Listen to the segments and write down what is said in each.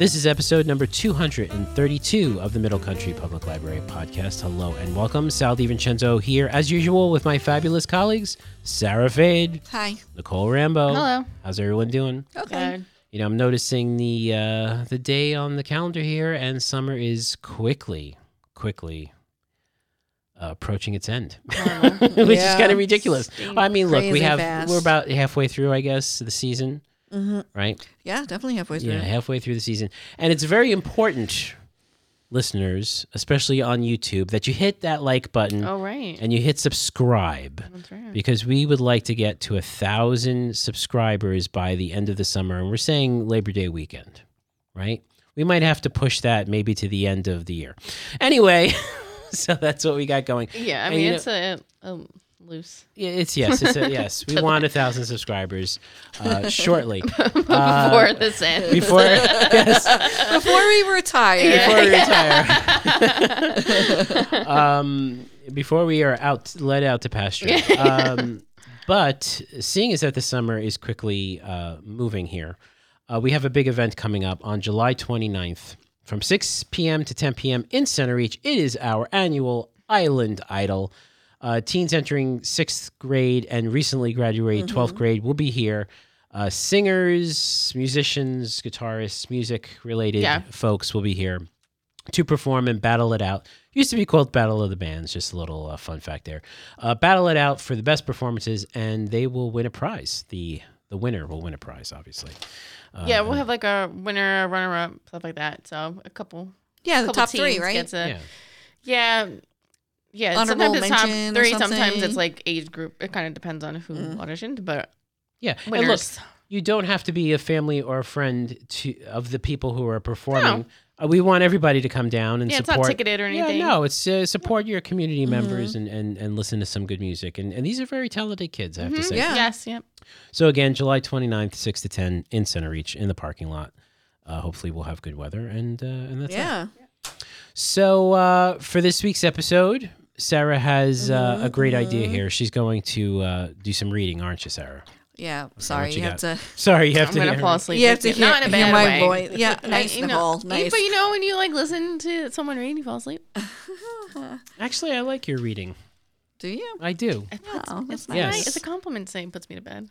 This is episode number 232 of the Middle Country Public Library podcast. Hello and welcome. Sal DiVincenzo here, as usual, with my fabulous colleagues, Sarah Fade, Hi. Nicole Rambo. Hello. How's everyone doing? Okay. Good. You know, I'm noticing the uh, the day on the calendar here, and summer is quickly, quickly uh, approaching its end, which is kind of ridiculous. I mean, look, we have fast. we're about halfway through, I guess, the season, hmm right? Yeah, definitely halfway through. Yeah, halfway through the season. And it's very important, listeners, especially on YouTube, that you hit that like button Oh right. and you hit subscribe That's right. because we would like to get to a thousand subscribers by the end of the summer. And we're saying Labor Day weekend, right? We might have to push that maybe to the end of the year. Anyway, so that's what we got going. Yeah, I mean you it's a, a loose Yeah, It's yes, it's a, yes. We want a thousand subscribers uh, shortly. before Uh, this ends. Before yes, Before we retire. before we retire. um, before we are out, let out to pasture. Um, but seeing as that the summer is quickly uh, moving here, uh, we have a big event coming up on July 29th from 6 p.m. to 10 p.m. in Centereach. It is our annual Island Idol. Uh, teens entering sixth grade and recently graduated 12th grade will be here. Uh, singers, musicians, guitarists, music related Yeah. folks will be here to perform and battle it out. Used to be called Battle of the Bands. Just a little uh, fun fact there. Uh, battle it out for the best performances, and they will win a prize. the The winner will win a prize, obviously. Uh, yeah, we'll have like a winner, a runner up, stuff like that. So a couple Yeah, the couple top three, right? Gets a, yeah. yeah. Yeah, Honorable sometimes it's mention or three. Sometimes it's like age group. It kind of depends on who Mm. auditioned, but yeah. And look, winners. you don't have to be a family or a friend to of the people who are performing. Uh, we want everybody to come down and yeah, it's not support. ticketed or anything. Yeah, no, it's uh, support your community Mm-hmm. members and, and, and listen to some good music. And, and these are very talented kids, I have to Mhm. say. Yeah. Yes. Yep. So again, July 29th, 6 to 10 in Centereach in the parking lot. Uh, hopefully we'll have good weather and uh, and that's it. yeah. So uh, for this week's episode, Sarah has uh, a great idea Mhm. here. She's going to uh, do some reading, aren't you, Sarah? Yeah. what Sorry, you you have got. to. Sorry, you have I'm to. gonna hear fall asleep. You have to hear, not in a hear bad my way. voice. Yeah, I- nice, you know, Nice. But you know when you like listen to someone read, you fall asleep. Actually, I like your reading. Do you? I do. It puts, Oh, it's nice. Yes. nice. It's a compliment saying puts me to bed.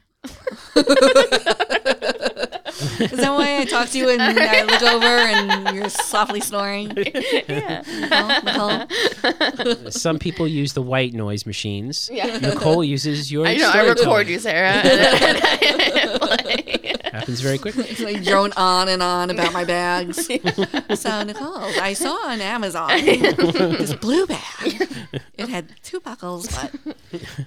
Is that why I talk to you and I look over and you're softly snoring? yeah. Nicole, Nicole? Some people use the white noise machines. Yeah. Nicole uses your. I know. I record tone. you, Sarah. and then I play. Happens very quickly. It's like drone on and on about my bags. So Nicole, I saw on Amazon this blue bag. It had two buckles, but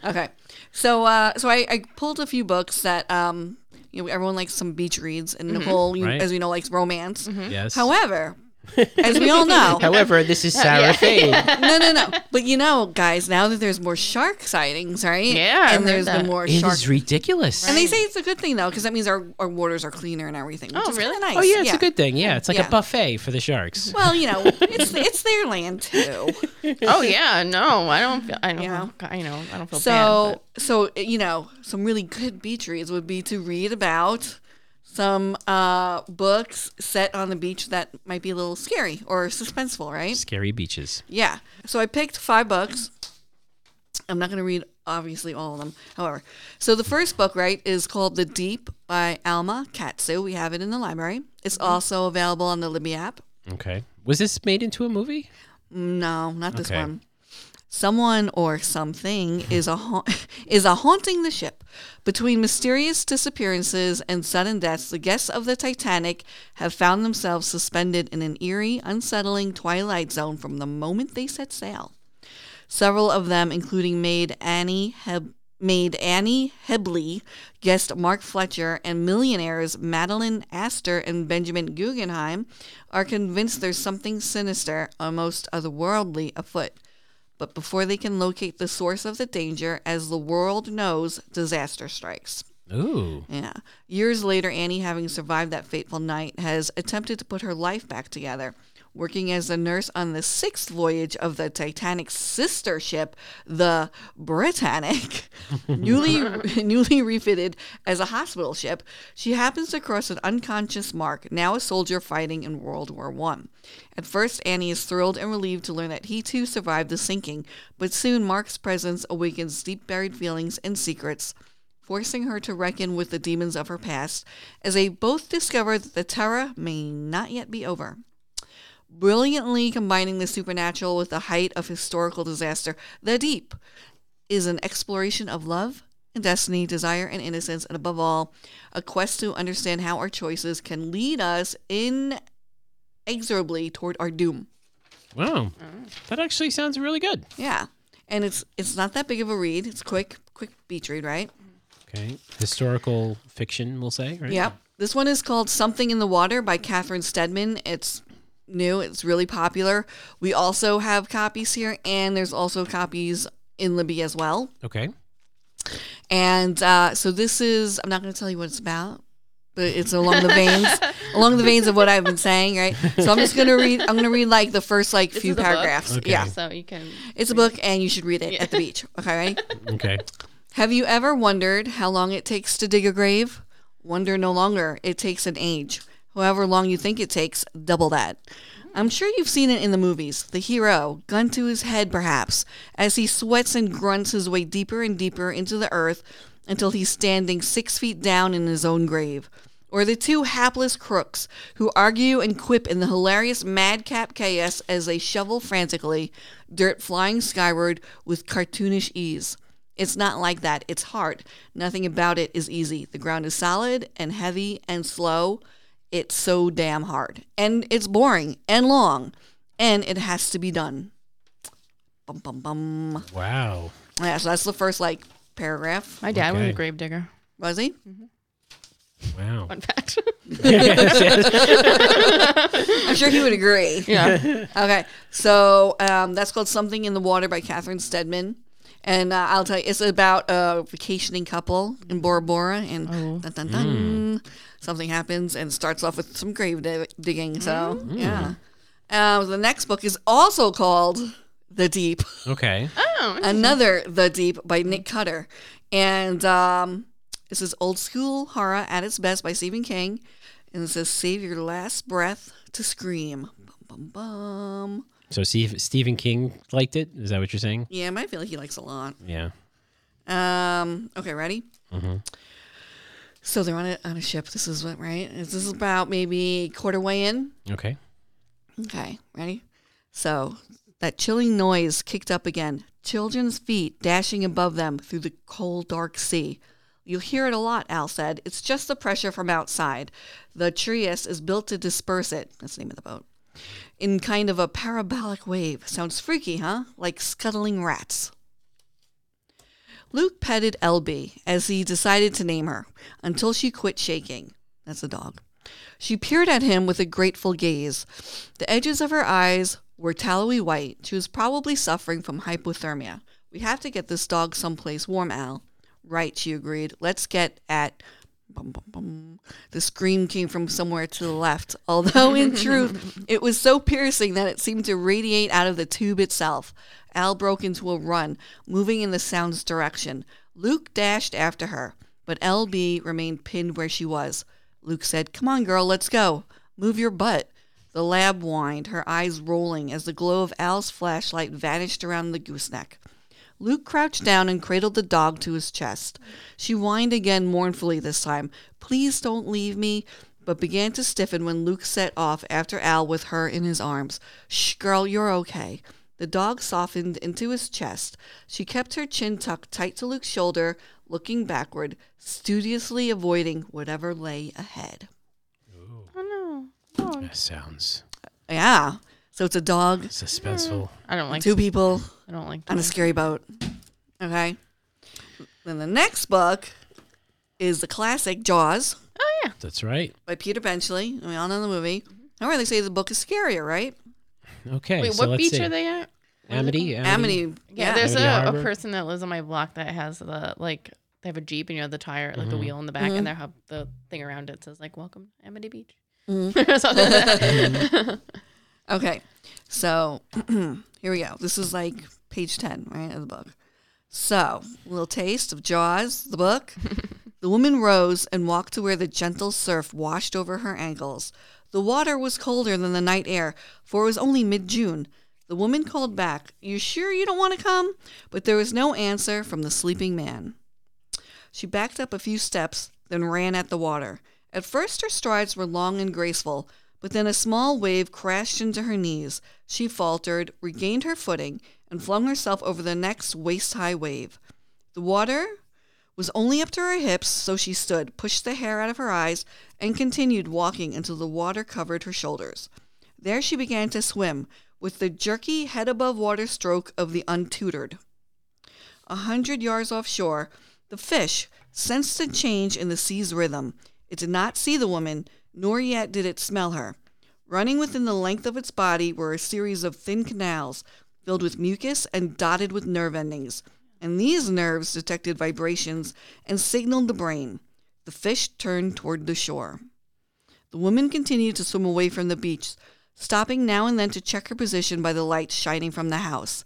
okay. So uh, so I, I pulled a few books that um you know everyone likes some beach reads, and mm-hmm. Nicole, you, Right. as we know, likes romance. Yes. However, as we all know, However, this is Sarah Yeah. Fade. no, no, no. But you know, guys, now that there's more shark sightings, right? Yeah, I've and there's there's been more It shark. is ridiculous. and they say it's a good thing though, because that means our, our waters are cleaner and everything. Which Oh, is really? Nice. Oh yeah, it's a good thing. Yeah, it's like Yeah. a buffet for the sharks. Well, you know, it's it's their land too. Oh yeah, no, I don't feel. I don't. Yeah. I know. I don't feel So, so you know, some really good beach reads would be to read about some uh, books set on the beach that might be a little scary or suspenseful, right? Scary beaches. Yeah. So I picked five books. I'm not going to read obviously all of them. However, so the first book, right, is called The Deep by Alma Katsu. We have it in the library. It's also available on the Libby app. Okay. Was this made into a movie? No, not this Okay. one. Someone or something is a ha- is a haunting the ship. Between mysterious disappearances and sudden deaths, the guests of the Titanic have found themselves suspended in an eerie, unsettling twilight zone from the moment they set sail. Several of them, including maid Annie Heb- maid Annie Hebbley, guest Mark Fletcher, and millionaires Madeleine Astor and Benjamin Guggenheim, are convinced there's something sinister, almost otherworldly, afoot. But before they can locate the source of the danger, as the world knows, disaster strikes. Ooh. Yeah. Years later, Annie, having survived that fateful night, has attempted to put her life back together. Working as a nurse on the sixth voyage of the Titanic's sister ship, the Britannic, newly newly refitted as a hospital ship. She happens to cross an unconscious Mark, now a soldier fighting in World War One. At first, Annie is thrilled and relieved to learn that he too survived the sinking, but soon Mark's presence awakens deep buried feelings and secrets forcing her to reckon with the demons of her past, as they both discover that the terror may not yet be over. Brilliantly combining the supernatural with the height of historical disaster, The Deep is an exploration of love and destiny, desire and innocence, and above all, a quest to understand how our choices can lead us inexorably toward our doom. Wow, that actually sounds really good. Yeah. And it's it's not that big of a read. It's quick, quick beach read, right? Okay, historical fiction, we'll say, right? Yep. This one is called Something in the Water by Catherine Steadman. It's new, it's really popular. We also have copies here, and there's also copies in Libby as well. Okay. And uh, so this is, I'm not going to tell you what it's about, but it's along the veins, along the veins of what I've been saying, right? So I'm just going to read, I'm going to read like the first like This few is a book? paragraphs. Okay. Yeah. So you can. It's a book, and you should read it at the beach. Okay, right? Okay. Have you ever wondered how long it takes to dig a grave? Wonder no longer. It takes an age. However long you think it takes, double that. I'm sure you've seen it in the movies. The hero, gun to his head perhaps, as he sweats and grunts his way deeper and deeper into the earth until he's standing six feet down in his own grave. Or the two hapless crooks who argue and quip in the hilarious madcap chaos as they shovel frantically, dirt flying skyward with cartoonish ease. It's not like that. It's hard. Nothing about it is easy. The ground is solid and heavy and slow. It's so damn hard. And it's boring and long. And it has to be done. Bum, bum, bum. Wow. Yeah, so that's the first, like, paragraph. My dad was Okay. a grave digger. Was he? Wow. Fun fact. I'm sure he would agree. yeah. Okay, so um, that's called Something in the Water by Catherine Steadman. And uh, I'll tell you, it's about a vacationing couple in Bora Bora, and dun, dun, dun, something happens and starts off with some grave di- digging. So, yeah. Um, the next book is also called The Deep. Okay. Oh. Another The Deep by Nick Cutter. And um, this is old school horror at its best by Stephen King. And it says, Save your last breath to scream. Bum, bum, bum. So Steve, Stephen King liked it. Is that what you're saying? Yeah, I feel like he likes a lot. Yeah. Um, okay, ready? Mm-hmm. So they're on a, on a ship. This is what, right? This is about maybe quarter way in. Okay. Okay, ready? So that chilling noise kicked up again. Children's feet dashing above them through the cold, dark sea. You'll hear it a lot, Al said. It's just the pressure from outside. The Trieste is built to disperse it. That's the name of the boat. In kind of a parabolic wave. Sounds freaky, huh? Like scuttling rats. Luke petted LB as he decided to name her until she quit shaking. That's a dog. She peered at him with a grateful gaze. The edges of her eyes were tallowy white. She was probably suffering from hypothermia. We have to get this dog someplace warm, Al. Right, she agreed. Let's get at. Bum, bum, bum. The scream came from somewhere to the left, although in truth, it was so piercing that it seemed to radiate out of the tube itself. Al broke into a run, moving in the sound's direction. Luke dashed after her, but LB remained pinned where she was. Luke said, Come on, girl, let's go. Move your butt. The lab whined, her eyes rolling as the glow of Al's flashlight vanished around the gooseneck. Luke crouched down and cradled the dog to his chest. She whined again mournfully this time, Please don't leave me, but began to stiffen when Luke set off after Al with her in his arms. Shh, girl, you're okay. The dog softened into his chest. She kept her chin tucked tight to Luke's shoulder, looking backward, studiously avoiding whatever lay ahead. Oh no. Oh, That sounds Yeah. So it's a dog, suspenseful. I don't like. two people I don't like. on a scary boat. Okay. Then the next book is the classic Jaws Oh yeah. That's right. by Peter Benchley. We all know the movie. However, they say the book is scarier, right? Okay. Wait, so what let's beach see. are they at? Amity. Amity. Yeah, Yeah. there's Amity a, a Harbor. person that lives on my block that has the like they have a jeep and you know the tire like the Mhm. wheel in the back Mhm. and they have the thing around it says like welcome to Amity Beach. Mhm. Or something like that. Okay, so here we go. This is like page 10, right, of the book. So, little taste of Jaws, the book. the woman rose and walked to where the gentle surf washed over her ankles. The water was colder than the night air, for it was only mid June. The woman called back, You sure you don't want to come? But there was no answer from the sleeping man. She backed up a few steps, then ran at the water. At first, her strides were long and graceful, but then a small wave crashed into her knees. She faltered, regained her footing, and flung herself over the next waist high wave. The water was only up to her hips, so she stood, pushed the hair out of her eyes, and continued walking until the water covered her shoulders. There she began to swim, with the jerky head above water stroke of the untutored. A hundred yards offshore, the fish sensed a change in the sea's rhythm. It did not see the woman, nor yet did it smell her. Running within the length of its body were a series of thin canals filled with mucus and dotted with nerve endings, and these nerves detected vibrations and signaled the brain. The fish turned toward the shore. The woman continued to swim away from the beach, stopping now and then to check her position by the light shining from the house.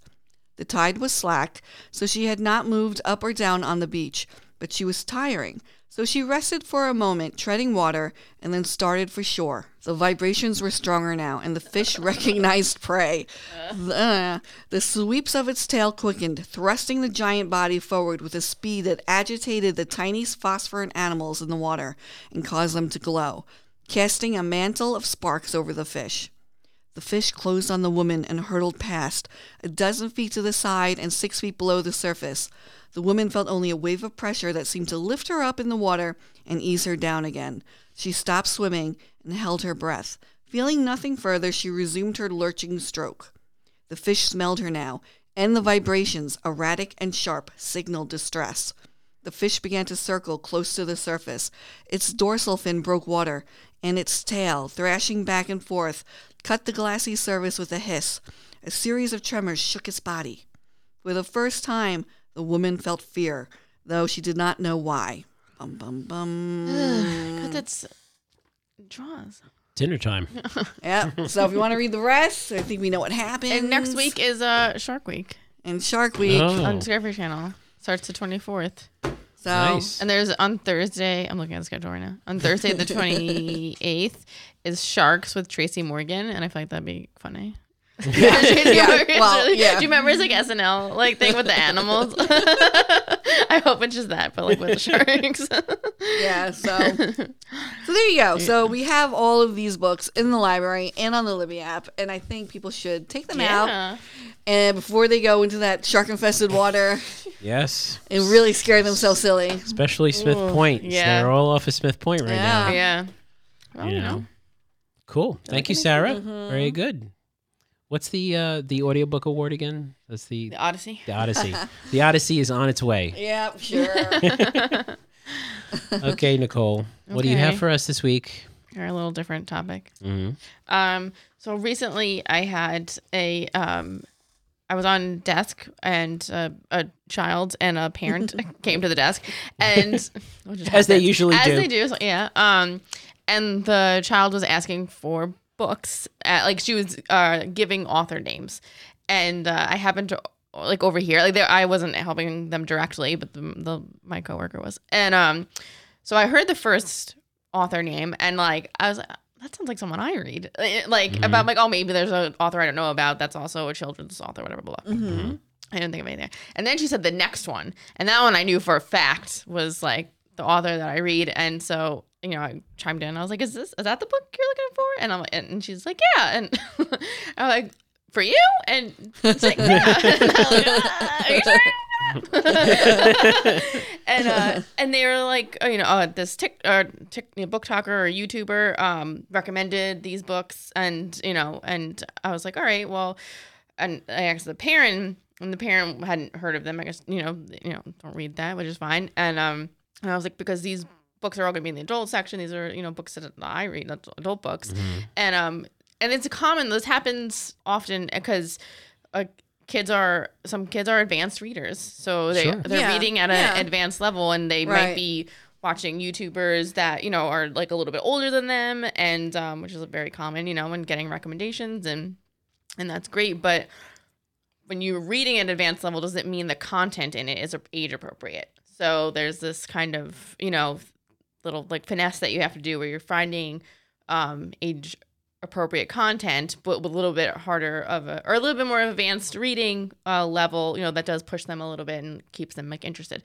The tide was slack, so she had not moved up or down on the beach, but she was tiring, so she rested for a moment, treading water, and then started for shore. The vibrations were stronger now, and the fish recognized prey. Uh, the sweeps of its tail quickened, thrusting the giant body forward with a speed that agitated the tiniest phosphorescent animals in the water and caused them to glow, casting a mantle of sparks over the fish. The fish closed on the woman and hurtled past, a dozen feet to the side and six feet below the surface. The woman felt only a wave of pressure that seemed to lift her up in the water and ease her down again. She stopped swimming and held her breath. Feeling nothing further, she resumed her lurching stroke. The fish smelled her now, and the vibrations, erratic and sharp, signaled distress. The fish began to circle close to the surface. Its dorsal fin broke water, and its tail, thrashing back and forth, cut the glassy surface with a hiss. A series of tremors shook its body. For the first time, the woman felt fear, though she did not know why. Bum bum bum. Because it's Jaws. Dinner time. yeah. So if you want to read the rest, I think we know what happened. And next week is uh Shark Week and Shark Week. Oh. on Discovery Channel. Starts the twenty fourth. So Nice. And there's on Thursday, I'm looking at the schedule right now. On Thursday, the 28th, is Sharks with Tracy Morgan. And I feel like that'd be funny. Tracy Yeah, well, yeah. Do you remember his like SNL like thing with the animals? I hope it's just that, but like with the sharks. yeah. So so there you go. So we have all of these books in the library and on the Libby app, and I think people should take them out and before they go into that shark infested water Yes. and really scare themselves silly. Especially Smith Point. yeah. They're all off of Smith Point right Yeah. Yeah. Well, now. you You know. know. Cool. Thank you, Sarah. Mm-hmm. Very good. What's the uh the audiobook award again? That's the The Odyssey. the Odyssey. the Odyssey is on its way. Yeah, sure. Okay, Nicole. What do you have Okay. for us this week? Or a little different topic. hmm Um, so recently I had a um, I was on desk and uh, a child and a parent came to the desk and which is As they happens. usually as do. they do so, yeah um and the child was asking for books uh like she was uh giving author names and uh, I happened to like over here like there I wasn't helping them directly but the, the my coworker was and um so I heard the first author name and like I was like, that sounds like someone I read. Uh, Like Mm-hmm. about like oh maybe there's an author I don't know about that's also a children's author whatever blah blah. hmm I didn't think of anything. And then she said the next one, and that one I knew for a fact was like the author that I read. And so you know I chimed in. I was like, "Is this is that the book you're looking for?" And I'm like, and she's like, "Yeah." And I'm like, "For you?" And she's like, "Yeah." And I'm and uh, and they were like, oh, you know, uh, this tick, uh, tick, you know, book talker or YouTuber um, recommended these books, and you know, and I was like, all right, well, and I asked the parent, and the parent hadn't heard of them. I guess you know, you know, don't read that, which is fine. And um, and I was like, because these books are all going to be in the adult section. These are you know books that I read, not adult books, and um, and it's common. This happens often because. Uh, kids are some kids are advanced readers so they Sure. they're Yeah, reading at an yeah. advanced level and they Right. might be watching YouTubers that you know are like a little bit older than them, and um, which is very common, you know, and getting recommendations and and that's great. But when you're reading at an advanced level, doesn't mean the content in it is age appropriate. So there's this kind of you know little like finesse that you have to do where you're finding um, age appropriate content, but with a little bit harder of a or a little bit more advanced reading uh, level. You know that does push them a little bit and keeps them like interested.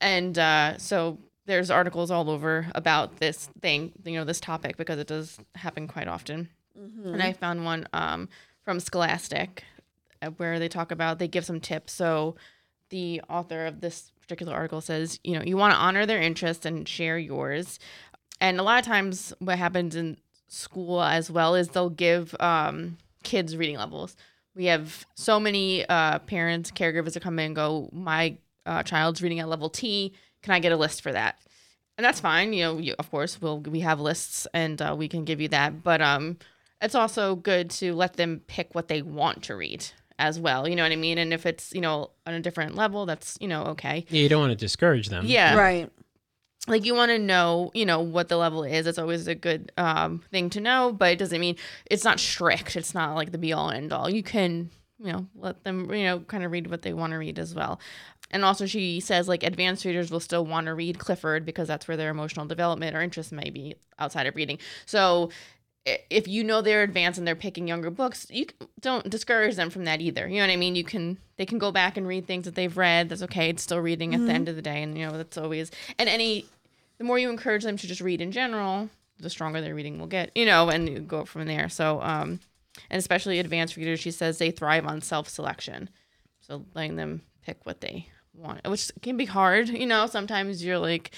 And uh, so there's articles all over about this thing, you know, this topic because it does happen quite often. And I found one um, from Scholastic uh, where they talk about they give some tips. So the author of this particular article says, you know, you want to honor their interests and share yours. And a lot of times, what happens in school as well is they'll give um, kids reading levels. We have so many uh, parents, caregivers that come in and go, my uh, child's reading at level T. Can I get a list for that? And that's fine. You know, you, of course, we'll we have lists and uh, we can give you that. But um, it's also good to let them pick what they want to read as well. You know what I mean? And if it's you know on a different level, that's you know okay. Yeah, you don't want to discourage them. Yeah, Right. like you want to know you know what the level is it's always a good um thing to know but it doesn't mean it's not strict it's not like the be all end all you can you know let them you know kind of read what they want to read as well and also she says like advanced readers will still want to read clifford because that's where their emotional development or interest may be outside of reading so i- if you know they're advanced and they're picking younger books you don't discourage them from that either you know what i mean you can they can go back and read things that they've read that's okay it's still reading at the end of the day and you know that's always and any the more you encourage them to just read in general, the stronger their reading will get, you know, and you go from there. So, um, and especially advanced readers, she says they thrive on self selection. So letting them pick what they want, which can be hard, you know, sometimes you're like,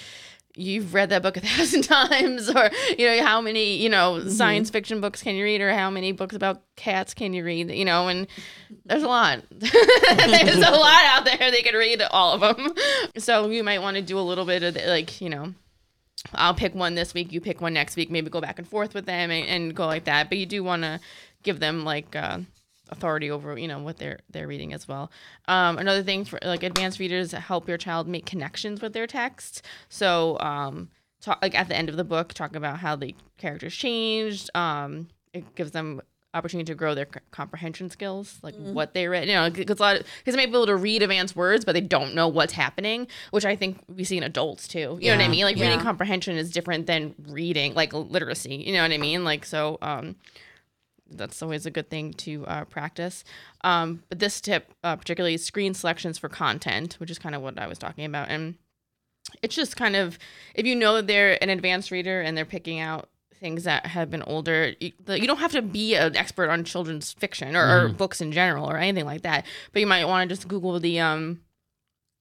you've read that book a thousand times or you know how many you know science fiction books can you read or how many books about cats can you read you know and there's a lot there's a lot out there they could read all of them so you might want to do a little bit of the, like you know I'll pick one this week, you pick one next week, maybe go back and forth with them and, and go like that. But you do want to give them like uh, authority over, you know, what they're they're reading as well. Um, another thing for like advanced readers help your child make connections with their text. So um, talk like at the end of the book, talk about how the characters changed. Um, it gives them opportunity to grow their c- comprehension skills, like what they read. You know, because a lot because they may be able to read advanced words, but they don't know what's happening, which I think we see in adults too. You know what I mean? Like reading comprehension is different than reading, like literacy. You know what I mean? Like so. Um, that's always a good thing to uh, practice. Um, but this tip, uh, particularly screen selections for content, which is kind of what I was talking about, and it's just kind of if you know they're an advanced reader and they're picking out things that have been older you, the, you don't have to be an expert on children's fiction or, or books in general or anything like that but you might want to just google the um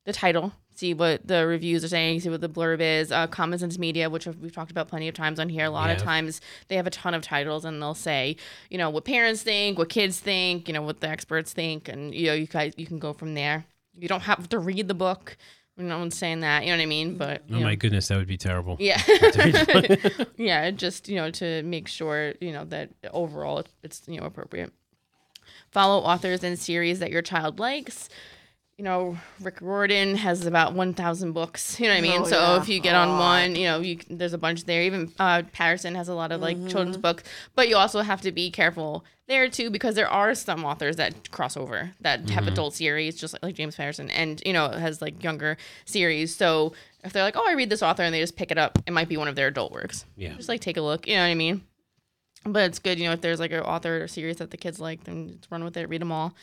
the title see what the reviews are saying see what the blurb is uh, common sense media which we've talked about plenty of times on here a lot of times they have a ton of titles and they'll say you know what parents think what kids think you know what the experts think and you know you guys you can go from there you don't have to read the book no one's saying that you know what i mean but Oh know. my goodness, that would be terrible. Yeah. yeah, just, you know, to make sure, you know, that overall it's, you know, appropriate. Follow authors and series that your child likes. You know, Rick Riordan has about 1,000 books. You know what I mean? Oh, so yeah. if you get A on lot. one, you know, you there's a bunch there. Even uh, Patterson has a lot of like children's books, but you also have to be careful there too because there are some authors that cross over that have adult series, just like, like James Patterson, and you know has like younger series. So if they're like, oh, I read this author, and they just pick it up, it might be one of their adult works. Yeah. Just like take a look. You know what I mean? But it's good, you know, if there's like an author or series that the kids like, then just run with it, read them all.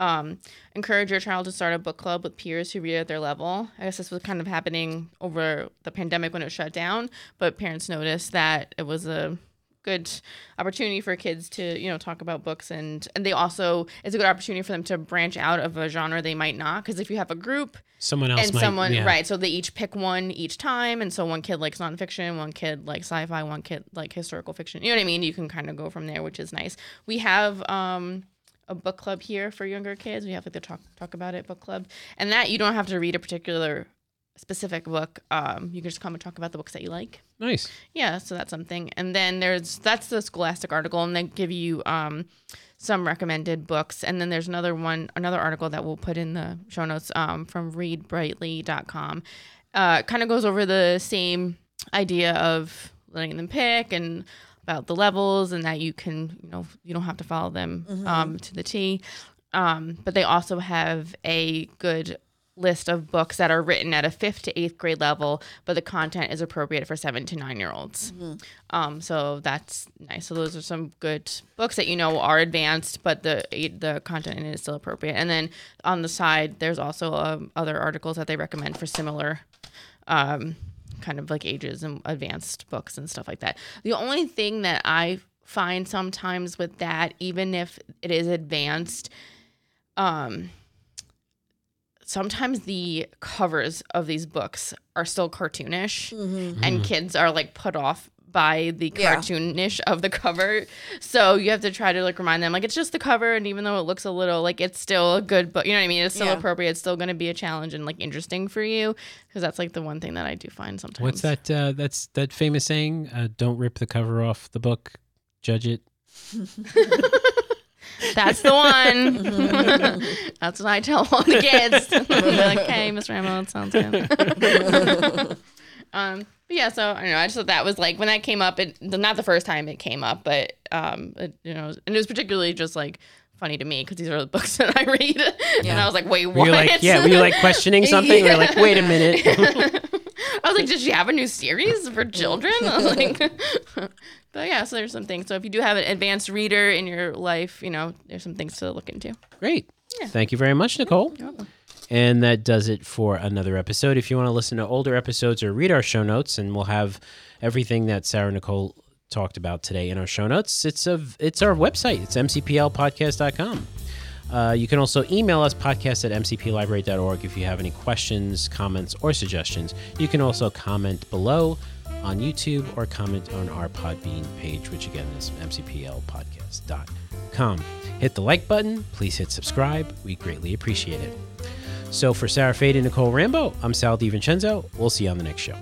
Um, encourage your child to start a book club with peers who read at their level. I guess this was kind of happening over the pandemic when it shut down, but parents noticed that it was a good opportunity for kids to you know talk about books and and they also it's a good opportunity for them to branch out of a genre they might not because if you have a group Someone else and might. someone yeah. right so they each pick one each time and so one kid likes nonfiction one kid likes sci-fi one kid like historical fiction you know what i mean you can kind of go from there which is nice we have um a book club here for younger kids we have like the talk talk about it book club and that you don't have to read a particular specific book um you can just come and talk about the books that you like Nice. yeah, so that's something. And then there's that's the Scholastic article, and they give you um, some recommended books. And then there's another one, another article that we'll put in the show notes um, from readbrightly.com. uh, kind of goes over the same idea of letting them pick and about the levels and that you can, you know, you don't have to follow them um, to the T. Um, but they also have a good list of books that are written at a fifth to eighth grade level, but the content is appropriate for seven to nine year olds. Um, so that's nice. So those are some good books that you know are advanced, but the the content in it is still appropriate. And then on the side, there's also um, other articles that they recommend for similar. Um, kind of like ages and advanced books and stuff like that. The only thing that I find sometimes with that, even if it is advanced, um, sometimes the covers of these books are still cartoonish and kids are like put off by the Yeah. cartoonish of the cover so you have to try to like remind them like it's just the cover and even though it looks a little like it's still a good book you know what i mean it's still Yeah. appropriate it's still going to be a challenge and like interesting for you because that's like the one thing that i do find sometimes What's that? Uh, that's that famous saying: uh, "Don't rip the cover off the book, judge it." That's the one. That's what I tell all the kids. Like, "Hey, Miss Rambo, it sounds good." um, but yeah, so I don't know. I just thought that was like when that came up. It not the first time it came up, but um, it, you know, and it was particularly just like funny to me because these are the books that I read, and I was like, "Wait, Were what?" you like, yeah, were you like questioning something? Or like, wait a minute. I was like, "Did she have a new series for children?" I was like, but yeah, so there's some things. So if you do have an advanced reader in your life, you know, there's some things to look into. Great. Yeah. Thank you very much, Nicole. And that does it for another episode. If you want to listen to older episodes or read our show notes, and we'll have everything that Sarah Nicole talked about today in our show notes, it's a it's our website. It's mcplpodcast.com. Uh, you can also email us podcast at mcplibrary.org if you have any questions, comments, or suggestions. You can also comment below on YouTube or comment on our Podbean page, which again is mcplpodcast.com. Hit the like button. Please hit subscribe. We greatly appreciate it. So for Sarah Fade and Nicole Rambo, I'm Sal DiVincenzo. We'll see you on the next show.